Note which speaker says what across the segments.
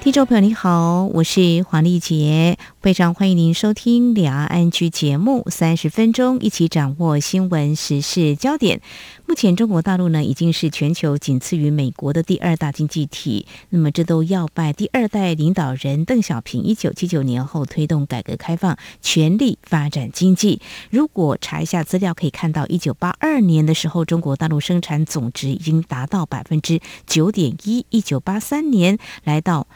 Speaker 1: 听众朋友，你好，我是黄丽杰，非常欢迎您收听《两岸 ING》节目，三十分钟一起掌握新闻时事焦点。目前中国大陆呢已经是全球仅次于美国的第二大经济体，那么这都要拜第二代领导人邓小平一九七九年后推动改革开放，全力发展经济。如果查一下资料，可以看到一九八二年的时候，中国大陆生产总值已经达到百分之九点一，一九八三年来到。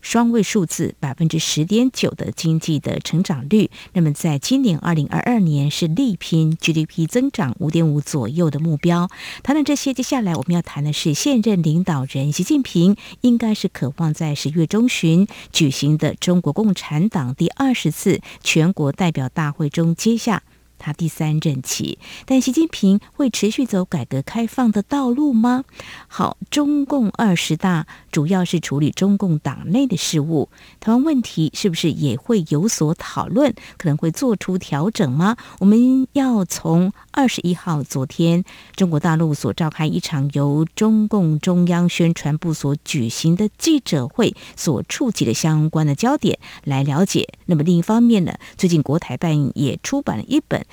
Speaker 1: 双位数字百分之十点九的经济的成长率，那么在今年二零二二年是力拼 GDP 增长五点五左右的目标。谈了这些，接下来我们要谈的是现任领导人习近平，应该是渴望在十月中旬举行的中国共产党第二十次全国代表大会中接下。他第三任期，但习近平会持续走改革开放的道路吗？好，中共二十大主要是处理中共党内的事务，台湾问题是不是也会有所讨论？可能会做出调整吗？我们要从二十一号昨天中国大陆所召开一场由中共中央宣传部所举行的记者会所触及的相关的焦点来了解。那么另一方面呢，最近国台办也出版了一本。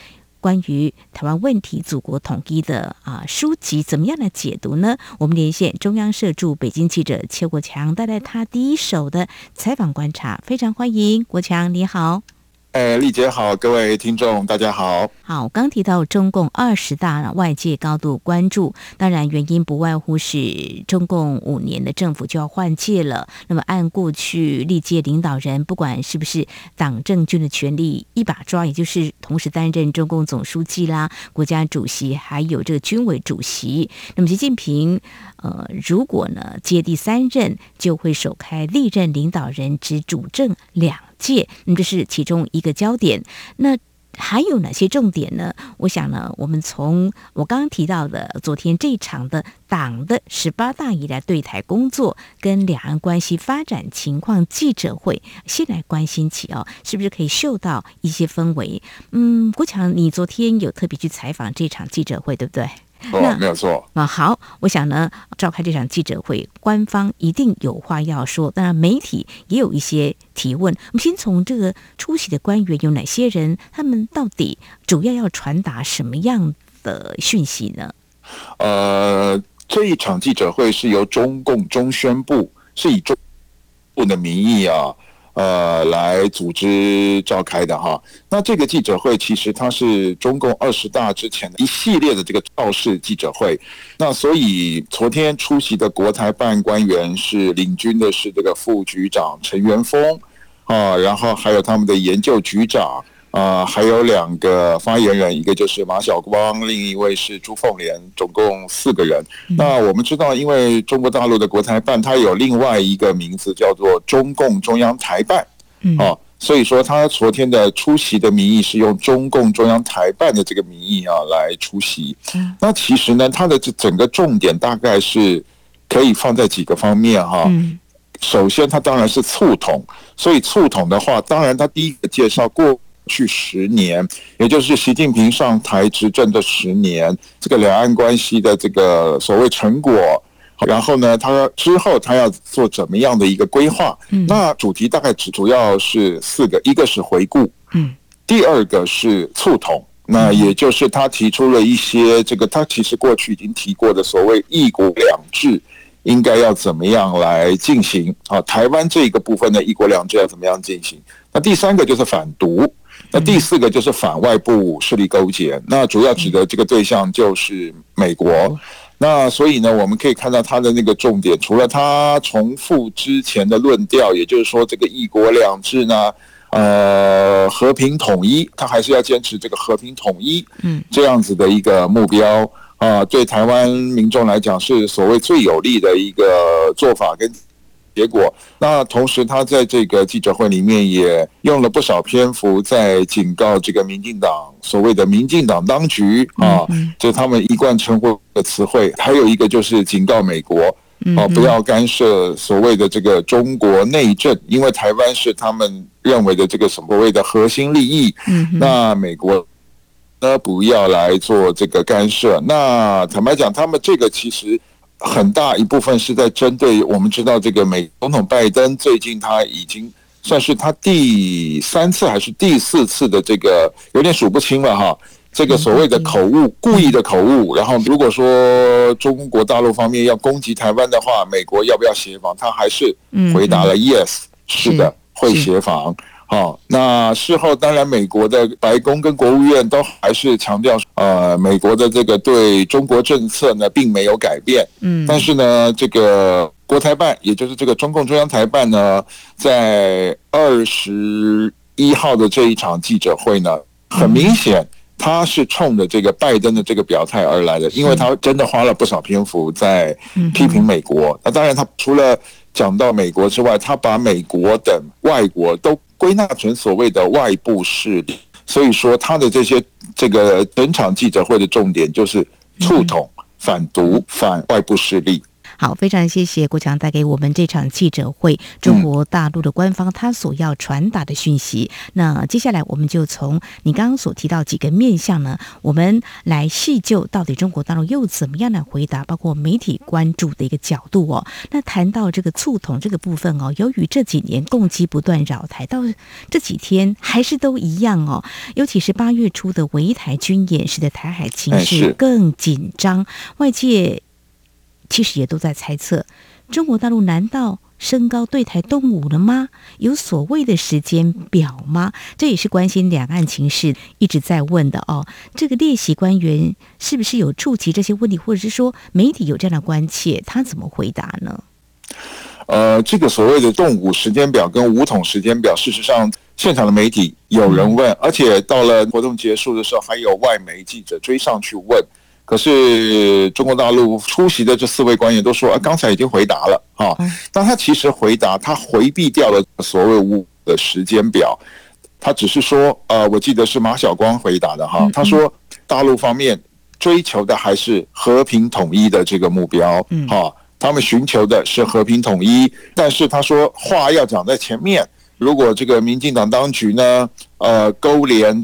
Speaker 1: 关于台湾问题、祖国统一的啊书籍，怎么样来解读呢？我们连线中央社驻北京记者邱国强，带来他第一手的采访观察，非常欢迎国强，你好。
Speaker 2: 哎，丽姐好，各位听众大家好。
Speaker 1: 好，我刚提到中共二十大，外界高度关注，当然原因不外乎是中共五年的政府就要换届了。那么按过去历届领导人，不管是不是党政军的权力一把抓，也就是同时担任中共总书记啦、国家主席，还有这个军委主席。那么习近平，呃，如果呢接第三任，就会首开历任领导人只主政两届，那这是其中一个焦点。那还有哪些重点呢？我想呢，我们从我刚刚提到的昨天这场的党的十八大以来对台工作跟两岸关系发展情况记者会，先来关心起哦，是不是可以嗅到一些氛围？嗯，国强，你昨天有特别去采访这场记者会，对不对？
Speaker 2: 哦，没有错
Speaker 1: 啊。好，我想呢，召开这场记者会，官方一定有话要说，当然媒体也有一些提问。我们先从这个出席的官员有哪些人，他们到底主要要传达什么样的讯息呢？
Speaker 2: 呃，这一场记者会是由中共中宣部，是以中部的名义啊。呃，来组织召开的哈，那这个记者会其实它是中共二十大之前的一系列的这个造势记者会，那所以昨天出席的国台办官员是领军的是这个副局长陈元峰啊，然后还有他们的研究局长。啊、呃，还有两个发言人，一个就是马晓光，另一位是朱凤莲，总共四个人。那我们知道，因为中国大陆的国台办，它有另外一个名字叫做中共中央台办，啊，所以说他昨天的出席的名义是用中共中央台办的这个名义啊来出席。那其实呢，它的这整个重点大概是可以放在几个方面哈。首先，它当然是促统，所以促统的话，当然它第一个介绍过。去十年，也就是习近平上台执政的十年，这个两岸关系的这个所谓成果，然后呢，他之后他要做怎么样的一个规划？那主题大概只主要是四个，一个是回顾，嗯，第二个是促统，那也就是他提出了一些这个他其实过去已经提过的所谓一国两制应该要怎么样来进行啊？台湾这一个部分的一国两制要怎么样进行？那第三个就是反独。那第四个就是反外部势力勾结，那主要指的这个对象就是美国。那所以呢，我们可以看到他的那个重点，除了他重复之前的论调，也就是说这个一国两制呢，呃，和平统一，他还是要坚持这个和平统一，嗯，这样子的一个目标啊，对台湾民众来讲是所谓最有利的一个做法跟。结果，那同时他在这个记者会里面也用了不少篇幅在警告这个民进党，所谓的民进党当局啊，就他们一贯称呼的词汇，还有一个就是警告美国哦，不要干涉所谓的这个中国内政，因为台湾是他们认为的这个所谓的核心利益。嗯，那美国呢，不要来做这个干涉。那坦白讲，他们这个其实很大一部分是在针对我们知道，这个美总统拜登最近他已经算是他第三次还是第四次的这个有点数不清了哈。这个所谓的口误，故意的口误。然后，如果说中国大陆方面要攻击台湾的话，美国要不要协防？他还是回答了 yes，是的，会协防。好，那事后当然，美国的白宫跟国务院都还是强调，呃，美国的这个对中国政策呢，并没有改变。嗯，但是呢，这个国台办，也就是这个中共中央台办呢，在二十一号的这一场记者会呢，很明显。他是冲着这个拜登的这个表态而来的，因为他真的花了不少篇幅在批评美国。那当然，他除了讲到美国之外，他把美国等外国都归纳成所谓的外部势力。所以说，他的这些这个整场记者会的重点就是促统、反独、反外部势力。
Speaker 1: 好，非常谢谢国强带给我们这场记者会，中国大陆的官方他所要传达的讯息。嗯、那接下来我们就从你刚刚所提到几个面向呢，我们来细究到底中国大陆又怎么样来回答，包括媒体关注的一个角度哦。那谈到这个促统这个部分哦，由于这几年攻击不断扰台，到这几天还是都一样哦，尤其是八月初的围台军演，使得台海情势更紧张，外界。其实也都在猜测，中国大陆难道升高对台动武了吗？有所谓的时间表吗？这也是关心两岸情势一直在问的哦。这个列席官员是不是有触及这些问题，或者是说媒体有这样的关切，他怎么回答呢？
Speaker 2: 呃，这个所谓的动武时间表跟武统时间表，事实上现场的媒体有人问，而且到了活动结束的时候，还有外媒记者追上去问。可是中国大陆出席的这四位官员都说，啊，刚才已经回答了啊。但他其实回答，他回避掉了所谓五的时间表，他只是说，呃，我记得是马晓光回答的哈。他说，大陆方面追求的还是和平统一的这个目标，哈，他们寻求的是和平统一。但是他说话要讲在前面，如果这个民进党当局呢，呃，勾连。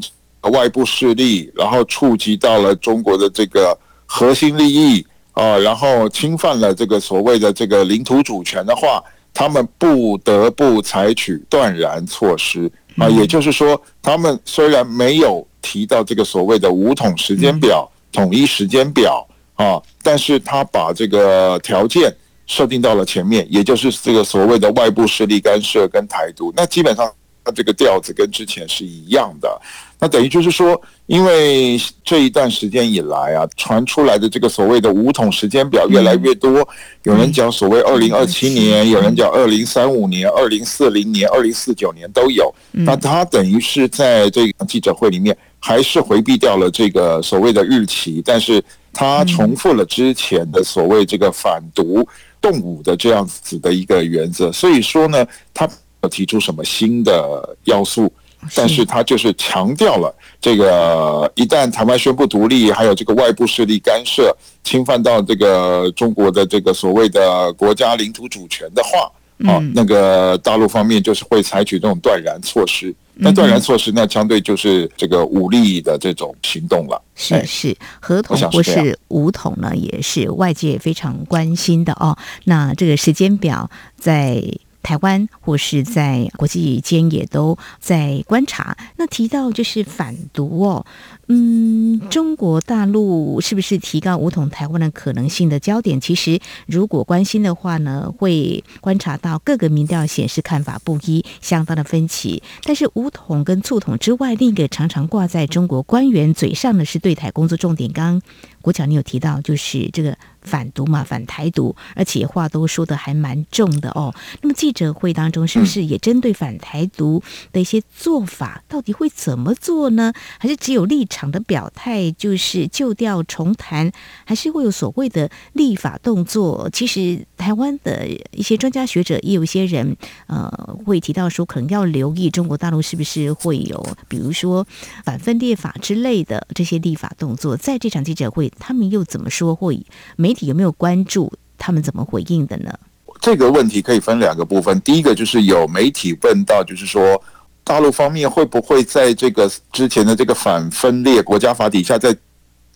Speaker 2: 外部势力，然后触及到了中国的这个核心利益啊，然后侵犯了这个所谓的这个领土主权的话，他们不得不采取断然措施啊。也就是说，他们虽然没有提到这个所谓的五统时间表、统一时间表啊，但是他把这个条件设定到了前面，也就是这个所谓的外部势力干涉跟台独，那基本上。他这个调子跟之前是一样的，那等于就是说，因为这一段时间以来啊，传出来的这个所谓的五统时间表越来越多，有人讲所谓二零二七年，有人讲二零三五年、二零四零年、二零四九年都有。那他等于是在这个记者会里面，还是回避掉了这个所谓的日期，但是他重复了之前的所谓这个反毒动武的这样子的一个原则。所以说呢，他。提出什么新的要素，但是他就是强调了这个：一旦台湾宣布独立，还有这个外部势力干涉、侵犯到这个中国的这个所谓的国家领土主权的话，啊，那个大陆方面就是会采取这种断然措施。那断然措施，那相对就是这个武力的这种行动了。
Speaker 1: 是是，合同或是武统呢，也是外界非常关心的哦。那这个时间表在。台湾或是在国际间也都在观察。那提到就是反毒哦，嗯，中国大陆是不是提高武统台湾的可能性的焦点？其实如果关心的话呢，会观察到各个民调显示看法不一，相当的分歧。但是武统跟促统之外，另一个常常挂在中国官员嘴上的是对台工作重点。刚国强你有提到，就是这个。反独嘛，反台独，而且话都说的还蛮重的哦。那么记者会当中是不是也针对反台独的一些做法，到底会怎么做呢？还是只有立场的表态，就是旧调重弹，还是会有所谓的立法动作？其实台湾的一些专家学者也有一些人，呃，会提到说，可能要留意中国大陆是不是会有，比如说反分裂法之类的这些立法动作。在这场记者会，他们又怎么说？会没？有没有关注他们怎么回应的呢？
Speaker 2: 这个问题可以分两个部分。第一个就是有媒体问到，就是说大陆方面会不会在这个之前的这个反分裂国家法底下，再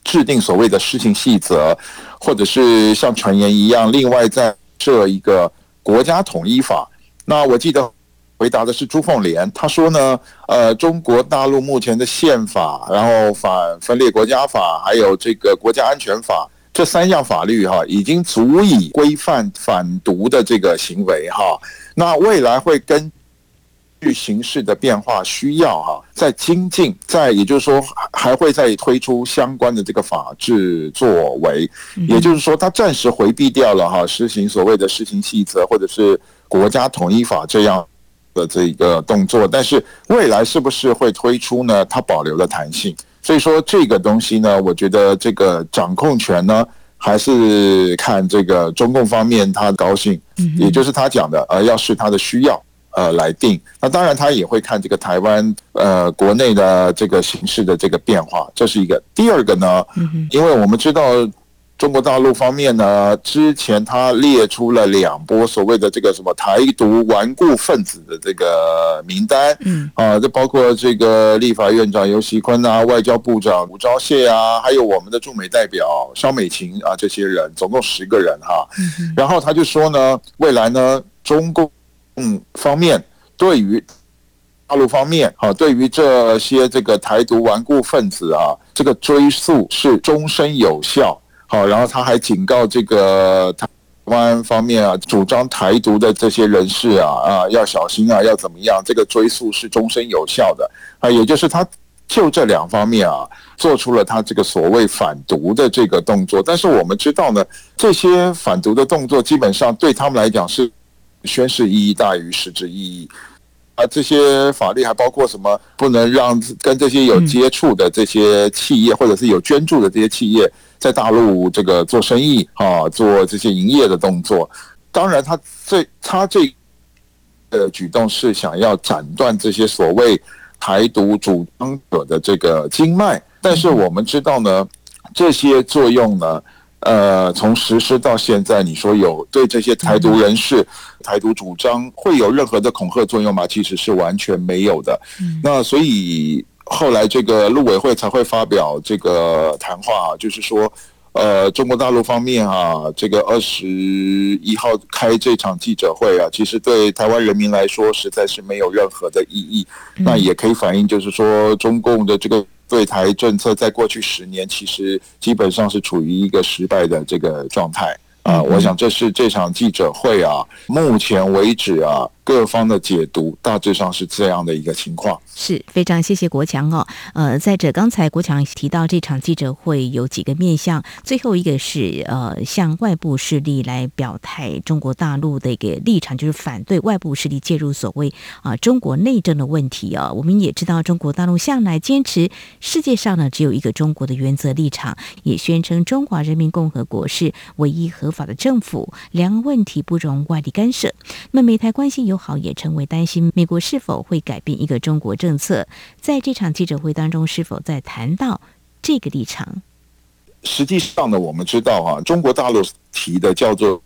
Speaker 2: 制定所谓的施行细则，或者是像传言一样，另外再设一个国家统一法？那我记得回答的是朱凤莲，他说呢，呃，中国大陆目前的宪法，然后反分裂国家法，还有这个国家安全法。这三项法律哈，已经足以规范反独的这个行为哈。那未来会根据形势的变化需要哈，在精进，在也就是说还会再推出相关的这个法制作为。也就是说，他暂时回避掉了哈，实行所谓的施行细则或者是国家统一法这样的这个动作。但是未来是不是会推出呢？它保留了弹性。所以说这个东西呢，我觉得这个掌控权呢，还是看这个中共方面他高兴，也就是他讲的，呃，要是他的需要，呃，来定。那当然他也会看这个台湾呃国内的这个形势的这个变化，这是一个。第二个呢，因为我们知道。中国大陆方面呢，之前他列出了两波所谓的这个什么台独顽固分子的这个名单，嗯啊，这包括这个立法院长游锡坤啊，外交部长吴钊燮啊，还有我们的驻美代表肖美琴啊，这些人总共十个人哈。然后他就说呢，未来呢，中共嗯方面对于大陆方面啊，对于这些这个台独顽固分子啊，这个追诉是终身有效。好，然后他还警告这个台湾方面啊，主张台独的这些人士啊啊，要小心啊，要怎么样？这个追诉是终身有效的啊，也就是他就这两方面啊，做出了他这个所谓反独的这个动作。但是我们知道呢，这些反独的动作基本上对他们来讲是宣示意义大于实质意义啊。这些法律还包括什么？不能让跟这些有接触的这些企业，或者是有捐助的这些企业。在大陆这个做生意啊，做这些营业的动作，当然他这他这个举动是想要斩断这些所谓台独主张者的这个经脉，但是我们知道呢，这些作用呢，呃，从实施到现在，你说有对这些台独人士、台独主张会有任何的恐吓作用吗？其实是完全没有的。那所以。后来这个陆委会才会发表这个谈话，就是说，呃，中国大陆方面啊，这个二十一号开这场记者会啊，其实对台湾人民来说实在是没有任何的意义。那也可以反映，就是说，中共的这个对台政策在过去十年其实基本上是处于一个失败的这个状态。啊。我想这是这场记者会啊，目前为止啊。各方的解读大致上是这样的一个情况，
Speaker 1: 是非常谢谢国强哦。呃，再者刚才国强提到这场记者会有几个面向，最后一个是呃向外部势力来表态中国大陆的一个立场，就是反对外部势力介入所谓啊、呃、中国内政的问题啊、哦。我们也知道中国大陆向来坚持世界上呢只有一个中国的原则立场，也宣称中华人民共和国是唯一合法法的政府，两岸问题不容外力干涉。那美台关系友。好，也成为担心美国是否会改变一个中国政策。在这场记者会当中，是否在谈到这个立场？
Speaker 2: 实际上呢，我们知道啊，中国大陆提的叫做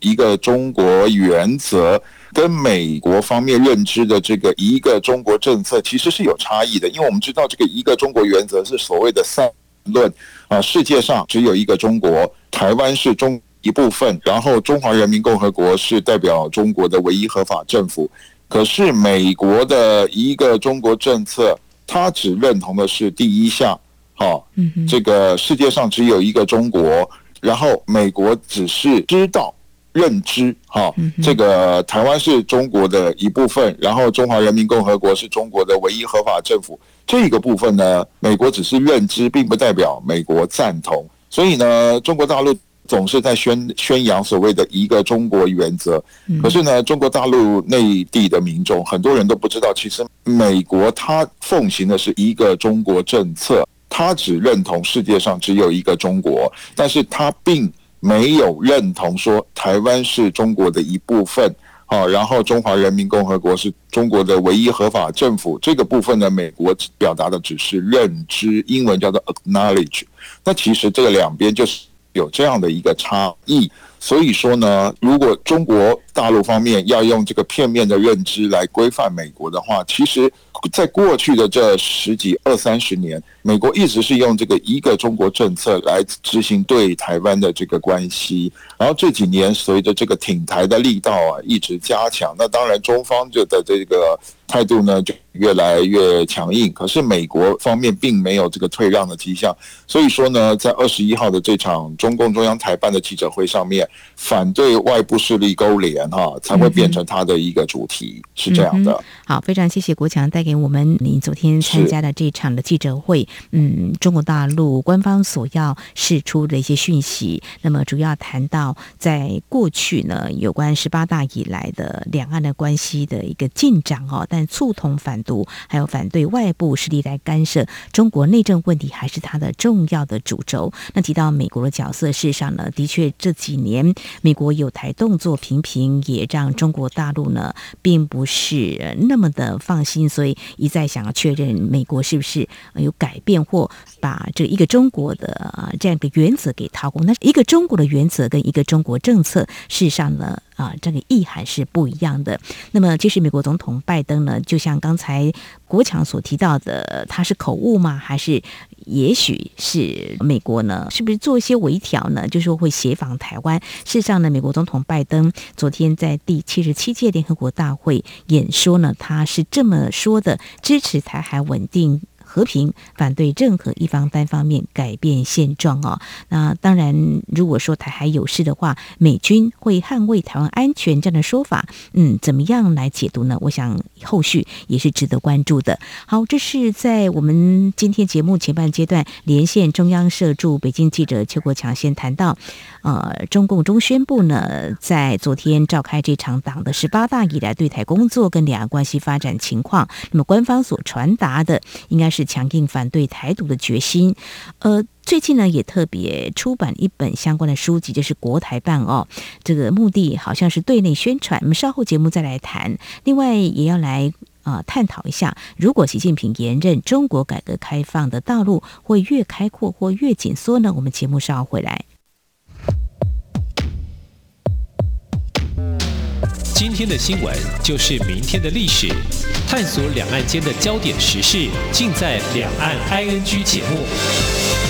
Speaker 2: 一个中国原则，跟美国方面认知的这个一个中国政策其实是有差异的。因为我们知道，这个一个中国原则是所谓的三论啊，世界上只有一个中国，台湾是中。一部分，然后中华人民共和国是代表中国的唯一合法政府。可是美国的一个中国政策，它只认同的是第一项，哈，这个世界上只有一个中国，然后美国只是知道、认知，哈，这个台湾是中国的一部分，然后中华人民共和国是中国的唯一合法政府。这个部分呢，美国只是认知，并不代表美国赞同。所以呢，中国大陆。总是在宣宣扬所谓的一个中国原则，可是呢，中国大陆内地的民众很多人都不知道，其实美国它奉行的是一个中国政策，它只认同世界上只有一个中国，但是它并没有认同说台湾是中国的一部分，好，然后中华人民共和国是中国的唯一合法政府，这个部分呢，美国表达的只是认知，英文叫做 acknowledge，那其实这个两边就是。有这样的一个差异，所以说呢，如果中国大陆方面要用这个片面的认知来规范美国的话，其实，在过去的这十几二三十年，美国一直是用这个一个中国政策来执行对台湾的这个关系。然后这几年随着这个挺台的力道啊一直加强，那当然中方就的这个态度呢就越来越强硬。可是美国方面并没有这个退让的迹象。所以说呢，在二十一号的这场中共中央台办的记者会上面，反对外部势力勾连哈，才会变成他的一个主题，是这样的。
Speaker 1: 好，非常谢谢国强带给我们你昨天参加的这场的记者会。嗯，中国大陆官方所要释出的一些讯息，那么主要谈到在过去呢，有关十八大以来的两岸的关系的一个进展哦，但促同反独还有反对外部势力来干涉中国内政问题，还是他的重要的主轴。那提到美国的角色，事实上呢，的确这几年。美国有台动作频频，也让中国大陆呢，并不是那么的放心，所以一再想要确认美国是不是有改变或把这一个中国的这样一个原则给掏空。那一个中国的原则跟一个中国政策，事实上呢，啊，这个意涵是不一样的。那么，其实美国总统拜登呢，就像刚才国强所提到的，他是口误吗？还是也许是美国呢？是不是做一些微调呢？就是说会协防台湾？事实上呢，美国总统拜登昨天在第七十七届联合国大会演说呢，他是这么说的：支持台海稳定。和平，反对任何一方单方面改变现状哦。那当然，如果说台海有事的话，美军会捍卫台湾安全这样的说法，嗯，怎么样来解读呢？我想后续也是值得关注的。好，这是在我们今天节目前半阶段连线中央社驻北京记者邱国强，先谈到，呃，中共中宣部呢，在昨天召开这场党的十八大以来对台工作跟两岸关系发展情况，那么官方所传达的应该是。是强硬反对台独的决心，呃，最近呢也特别出版一本相关的书籍，就是国台办哦，这个目的好像是对内宣传。我们稍后节目再来谈。另外也要来啊、探讨一下，如果习近平连任，中国改革开放的道路会越开阔或越紧缩呢？我们节目稍后回来。
Speaker 3: 今天的新闻就是明天的历史，探索两岸间的焦点时事，尽在《两岸 ING》节目。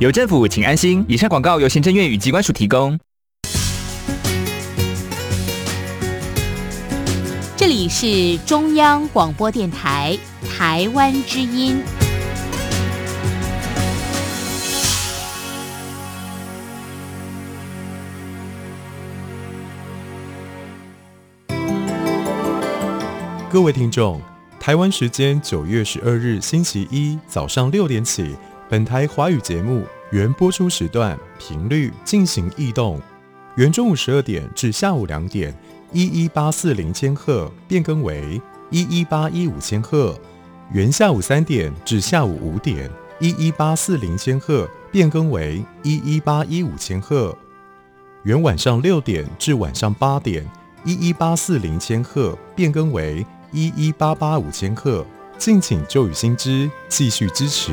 Speaker 4: 有政府，请安心。以上广告由行政院与机关署提供。
Speaker 5: 这里是中央广播电台台湾之音。
Speaker 6: 各位听众，台湾时间九月十二日星期一早上六点起。本台华语节目原播出时段频率进行异动，原中午十二点至下午两点，一一八四零千赫变更为一一八一五千赫；原下午三点至下午五点，一一八四零千赫变更为一一八一五千赫；原晚上六点至晚上八点，一一八四零千赫变更为一一八八五千赫。敬请旧与新知继续支持。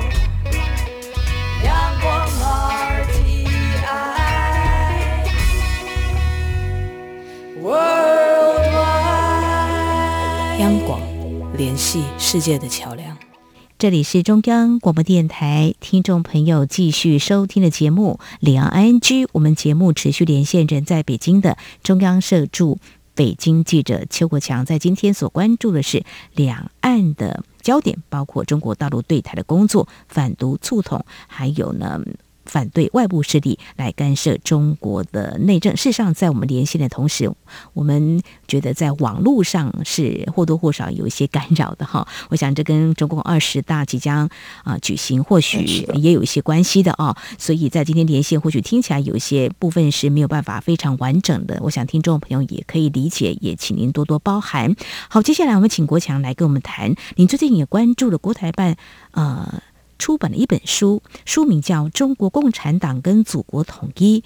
Speaker 7: 世界的桥梁。
Speaker 1: 这里是中央广播电台听众朋友继续收听的节目《两岸 ING》，我们节目持续连线人在北京的中央社驻北京记者邱国强，在今天所关注的是两岸的焦点，包括中国大陆对台的工作、反独促统，还有呢。反对外部势力来干涉中国的内政。事实上，在我们连线的同时，我们觉得在网络上是或多或少有一些干扰的哈。我想这跟中共二十大即将啊举行，或许也有一些关系的啊。所以在今天连线，或许听起来有一些部分是没有办法非常完整的。我想听众朋友也可以理解，也请您多多包涵。好，接下来我们请国强来跟我们谈，您最近也关注了国台办呃。出版了一本书，书名叫《中国共产党跟祖国统一》。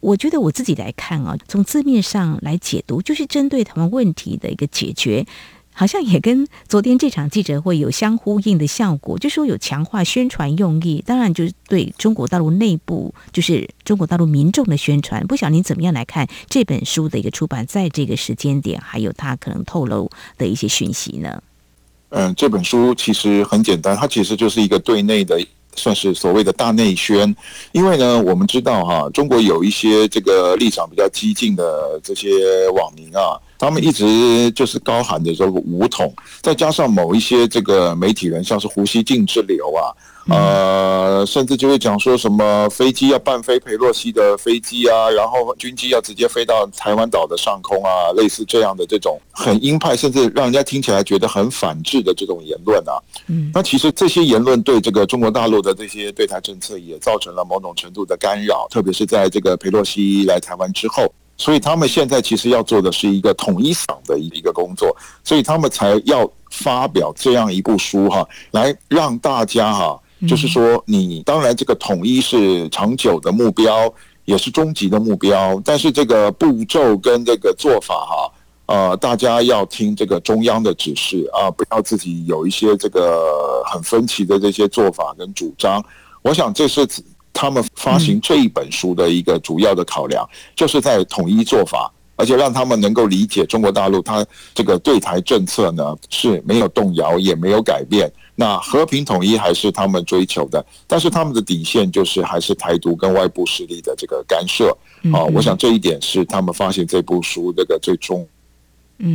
Speaker 1: 我觉得我自己来看啊，从字面上来解读，就是针对台湾问题的一个解决，好像也跟昨天这场记者会有相呼应的效果，就说有强化宣传用意。当然，就是对中国大陆内部，就是中国大陆民众的宣传。不晓得您怎么样来看这本书的一个出版，在这个时间点，还有它可能透露的一些讯息呢？
Speaker 2: 嗯，这本书其实很简单，它其实就是一个对内的，算是所谓的大内宣。因为呢，我们知道哈，中国有一些这个立场比较激进的这些网民啊，他们一直就是高喊着说武统，再加上某一些这个媒体人，像是胡锡进之流啊。呃，甚至就会讲说什么飞机要半飞佩洛西的飞机啊，然后军机要直接飞到台湾岛的上空啊，类似这样的这种很鹰派，甚至让人家听起来觉得很反制的这种言论啊。嗯，那其实这些言论对这个中国大陆的这些对台政策也造成了某种程度的干扰，特别是在这个佩洛西来台湾之后，所以他们现在其实要做的是一个统一嗓的一个工作，所以他们才要发表这样一部书哈，来让大家哈。就是说，你当然这个统一是长久的目标，也是终极的目标。但是这个步骤跟这个做法哈，呃，大家要听这个中央的指示啊，不要自己有一些这个很分歧的这些做法跟主张。我想这是他们发行这一本书的一个主要的考量，就是在统一做法，而且让他们能够理解中国大陆它这个对台政策呢是没有动摇，也没有改变。那和平统一还是他们追求的，但是他们的底线就是还是台独跟外部势力的这个干涉啊。我想这一点是他们发行这部书这个最重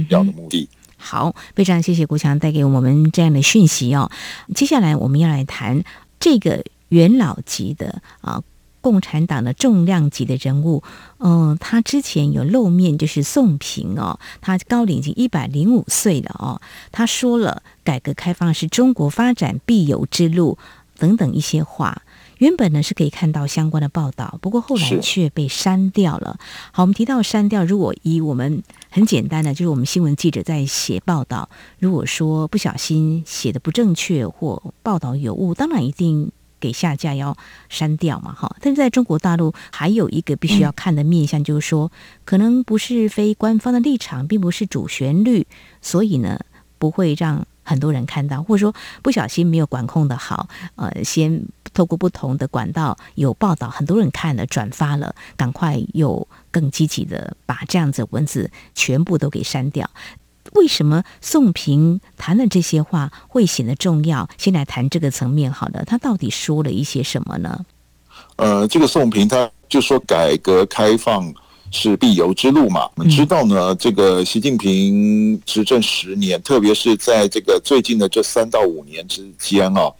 Speaker 2: 要的目的。
Speaker 1: 好，非常谢谢国强带给我们这样的讯息哦。接下来我们要来谈这个元老级的啊。共产党的重量级的人物，嗯、呃，他之前有露面，就是宋平哦，他高龄已经一百零五岁了哦，他说了改革开放是中国发展必由之路等等一些话，原本呢是可以看到相关的报道，不过后来却被删掉了。好，我们提到删掉，如果以我们很简单的，就是我们新闻记者在写报道，如果说不小心写的不正确或报道有误，当然一定。给下架要删掉嘛，哈！但是在中国大陆还有一个必须要看的面向，就是说，可能不是非官方的立场，并不是主旋律，所以呢，不会让很多人看到，或者说不小心没有管控的好，呃，先透过不同的管道有报道，很多人看了转发了，赶快又更积极的把这样子文字全部都给删掉。为什么宋平谈的这些话会显得重要？先来谈这个层面，好了，他到底说了一些什么呢？
Speaker 2: 呃，这个宋平他就说改革开放是必由之路嘛。我们知道呢，这个习近平执政十年，特别是在这个最近的这三到五年之间啊，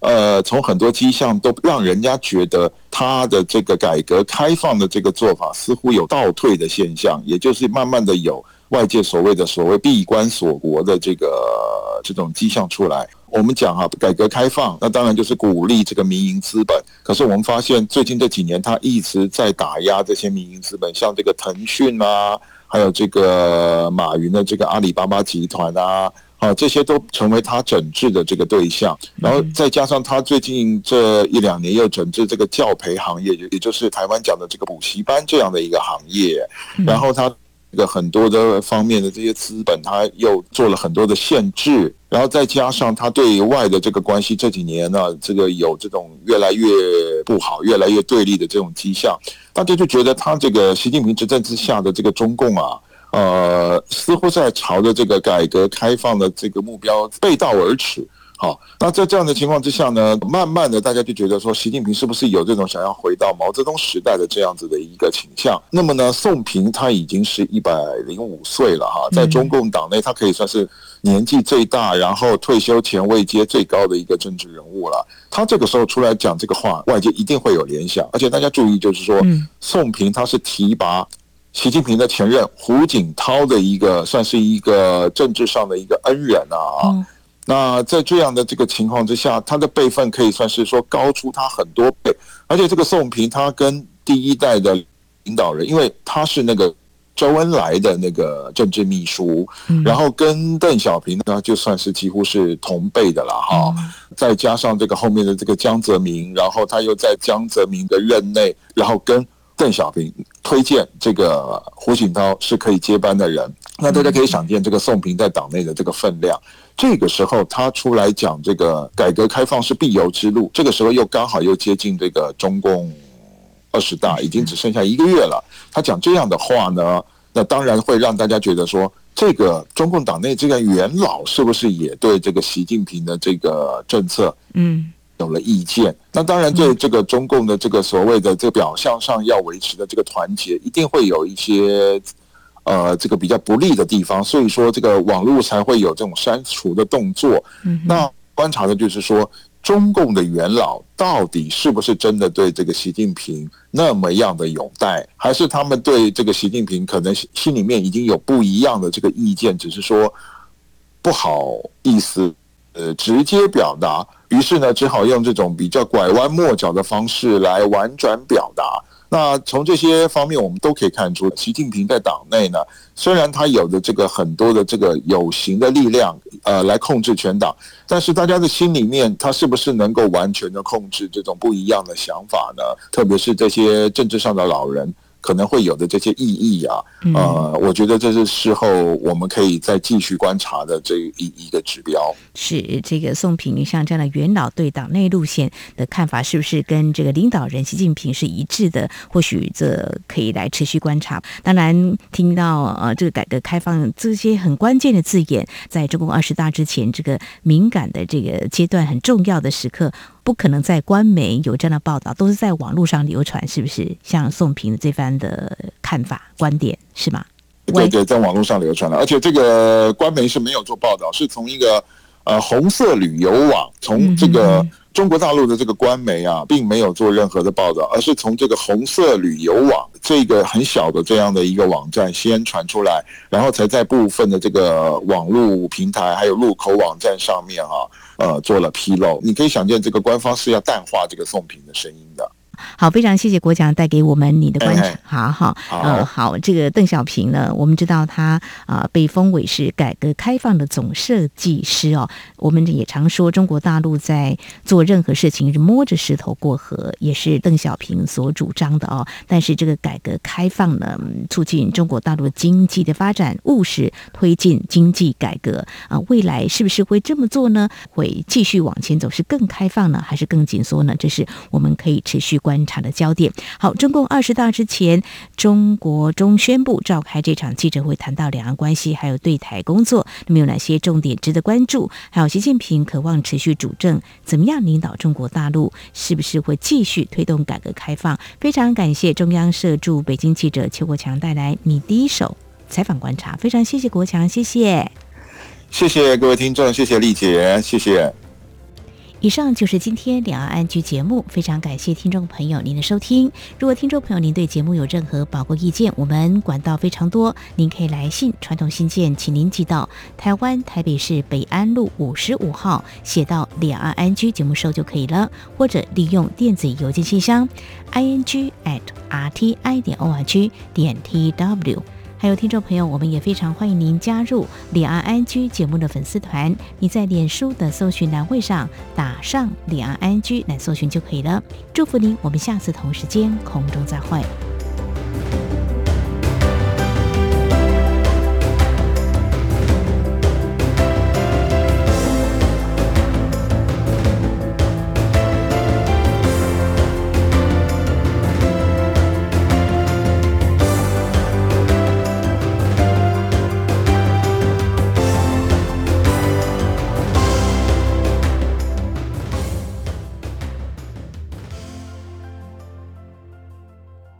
Speaker 2: 呃，从很多迹象都让人家觉得他的这个改革开放的这个做法似乎有倒退的现象，也就是慢慢的有。外界所谓的所谓闭关锁国的这个这种迹象出来，我们讲哈，改革开放，那当然就是鼓励这个民营资本。可是我们发现最近这几年，他一直在打压这些民营资本，像这个腾讯啊，还有这个马云的这个阿里巴巴集团啊，啊，这些都成为他整治的这个对象。然后再加上他最近这一两年又整治这个教培行业，也就是台湾讲的这个补习班这样的一个行业，然后他。这个很多的方面的这些资本，他又做了很多的限制，然后再加上他对外的这个关系，这几年呢，这个有这种越来越不好、越来越对立的这种迹象，大家就觉得他这个习近平执政之下的这个中共啊，呃，似乎在朝着这个改革开放的这个目标背道而驰。好，那在这样的情况之下呢，慢慢的大家就觉得说，习近平是不是有这种想要回到毛泽东时代的这样子的一个倾向？那么呢，宋平他已经是一百零五岁了哈，在中共党内他可以算是年纪最大，然后退休前位阶最高的一个政治人物了。他这个时候出来讲这个话，外界一定会有联想。而且大家注意，就是说，宋平他是提拔习近平的前任胡锦涛的一个，算是一个政治上的一个恩人啊。那在这样的这个情况之下，他的辈分可以算是说高出他很多倍，而且这个宋平他跟第一代的领导人，因为他是那个周恩来的那个政治秘书，然后跟邓小平呢就算是几乎是同辈的了哈，再加上这个后面的这个江泽民，然后他又在江泽民的任内，然后跟邓小平推荐这个胡锦涛是可以接班的人，那大家可以想见这个宋平在党内的这个分量。这个时候他出来讲这个改革开放是必由之路，这个时候又刚好又接近这个中共二十大，已经只剩下一个月了。他讲这样的话呢，那当然会让大家觉得说，这个中共党内这个元老是不是也对这个习近平的这个政策，嗯，有了意见？那当然对这个中共的这个所谓的这个表象上要维持的这个团结，一定会有一些。呃，这个比较不利的地方，所以说这个网络才会有这种删除的动作。那观察的就是说，中共的元老到底是不是真的对这个习近平那么样的拥戴，还是他们对这个习近平可能心里面已经有不一样的这个意见，只是说不好意思呃直接表达，于是呢，只好用这种比较拐弯抹角的方式来婉转表达。那从这些方面，我们都可以看出，习近平在党内呢，虽然他有的这个很多的这个有形的力量，呃，来控制全党，但是大家的心里面，他是不是能够完全的控制这种不一样的想法呢？特别是这些政治上的老人。可能会有的这些意义啊，呃，我觉得这是事后我们可以再继续观察的这一一个指标。
Speaker 1: 是这个宋平像这样的元老对党内路线的看法，是不是跟这个领导人习近平是一致的？或许这可以来持续观察。当然，听到呃这个改革开放这些很关键的字眼，在中共二十大之前这个敏感的这个阶段，很重要的时刻。不可能在官媒有这样的报道，都是在网络上流传，是不是？像宋平这番的看法观点是吗？
Speaker 2: 对对，在网络上流传了，而且这个官媒是没有做报道，是从一个呃红色旅游网，从这个中国大陆的这个官媒啊，并没有做任何的报道，而是从这个红色旅游网这个很小的这样的一个网站先传出来，然后才在部分的这个网络平台还有入口网站上面啊。呃，做了披露，你可以想见，这个官方是要淡化这个宋平的声音的。
Speaker 1: 好，非常谢谢国强带给我们你的观察。好好，呃，好，这个邓小平呢，我们知道他啊、呃、被封为是改革开放的总设计师哦。我们也常说，中国大陆在做任何事情是摸着石头过河，也是邓小平所主张的哦。但是这个改革开放呢，促进中国大陆经济的发展，务实推进经济改革啊、呃，未来是不是会这么做呢？会继续往前走，是更开放呢，还是更紧缩呢？这是我们可以持续观察的焦点。好，中共二十大之前，中国中宣部召开这场记者会，谈到两岸关系还有对台工作，那么有哪些重点值得关注？还有习近平渴望持续主政，怎么样领导中国大陆？是不是会继续推动改革开放？非常感谢中央社驻北京记者邱国强带来你第一手采访观察，非常谢谢国强，谢谢，
Speaker 2: 谢谢各位听众，谢谢丽姐，谢谢。
Speaker 1: 以上就是今天两岸安居节目，非常感谢听众朋友您的收听。如果听众朋友您对节目有任何宝贵意见，我们管道非常多，您可以来信传统信件，请您寄到台湾台北市北安路五十五号，写到两岸安居节目收就可以了，或者利用电子邮件信箱 i n g at r t i 点 o r g 点 t w。还有听众朋友，我们也非常欢迎您加入李安安居节目的粉丝团。你在脸书的搜寻栏位上打上“李安安居”来搜寻就可以了。祝福您，我们下次同时间空中再会。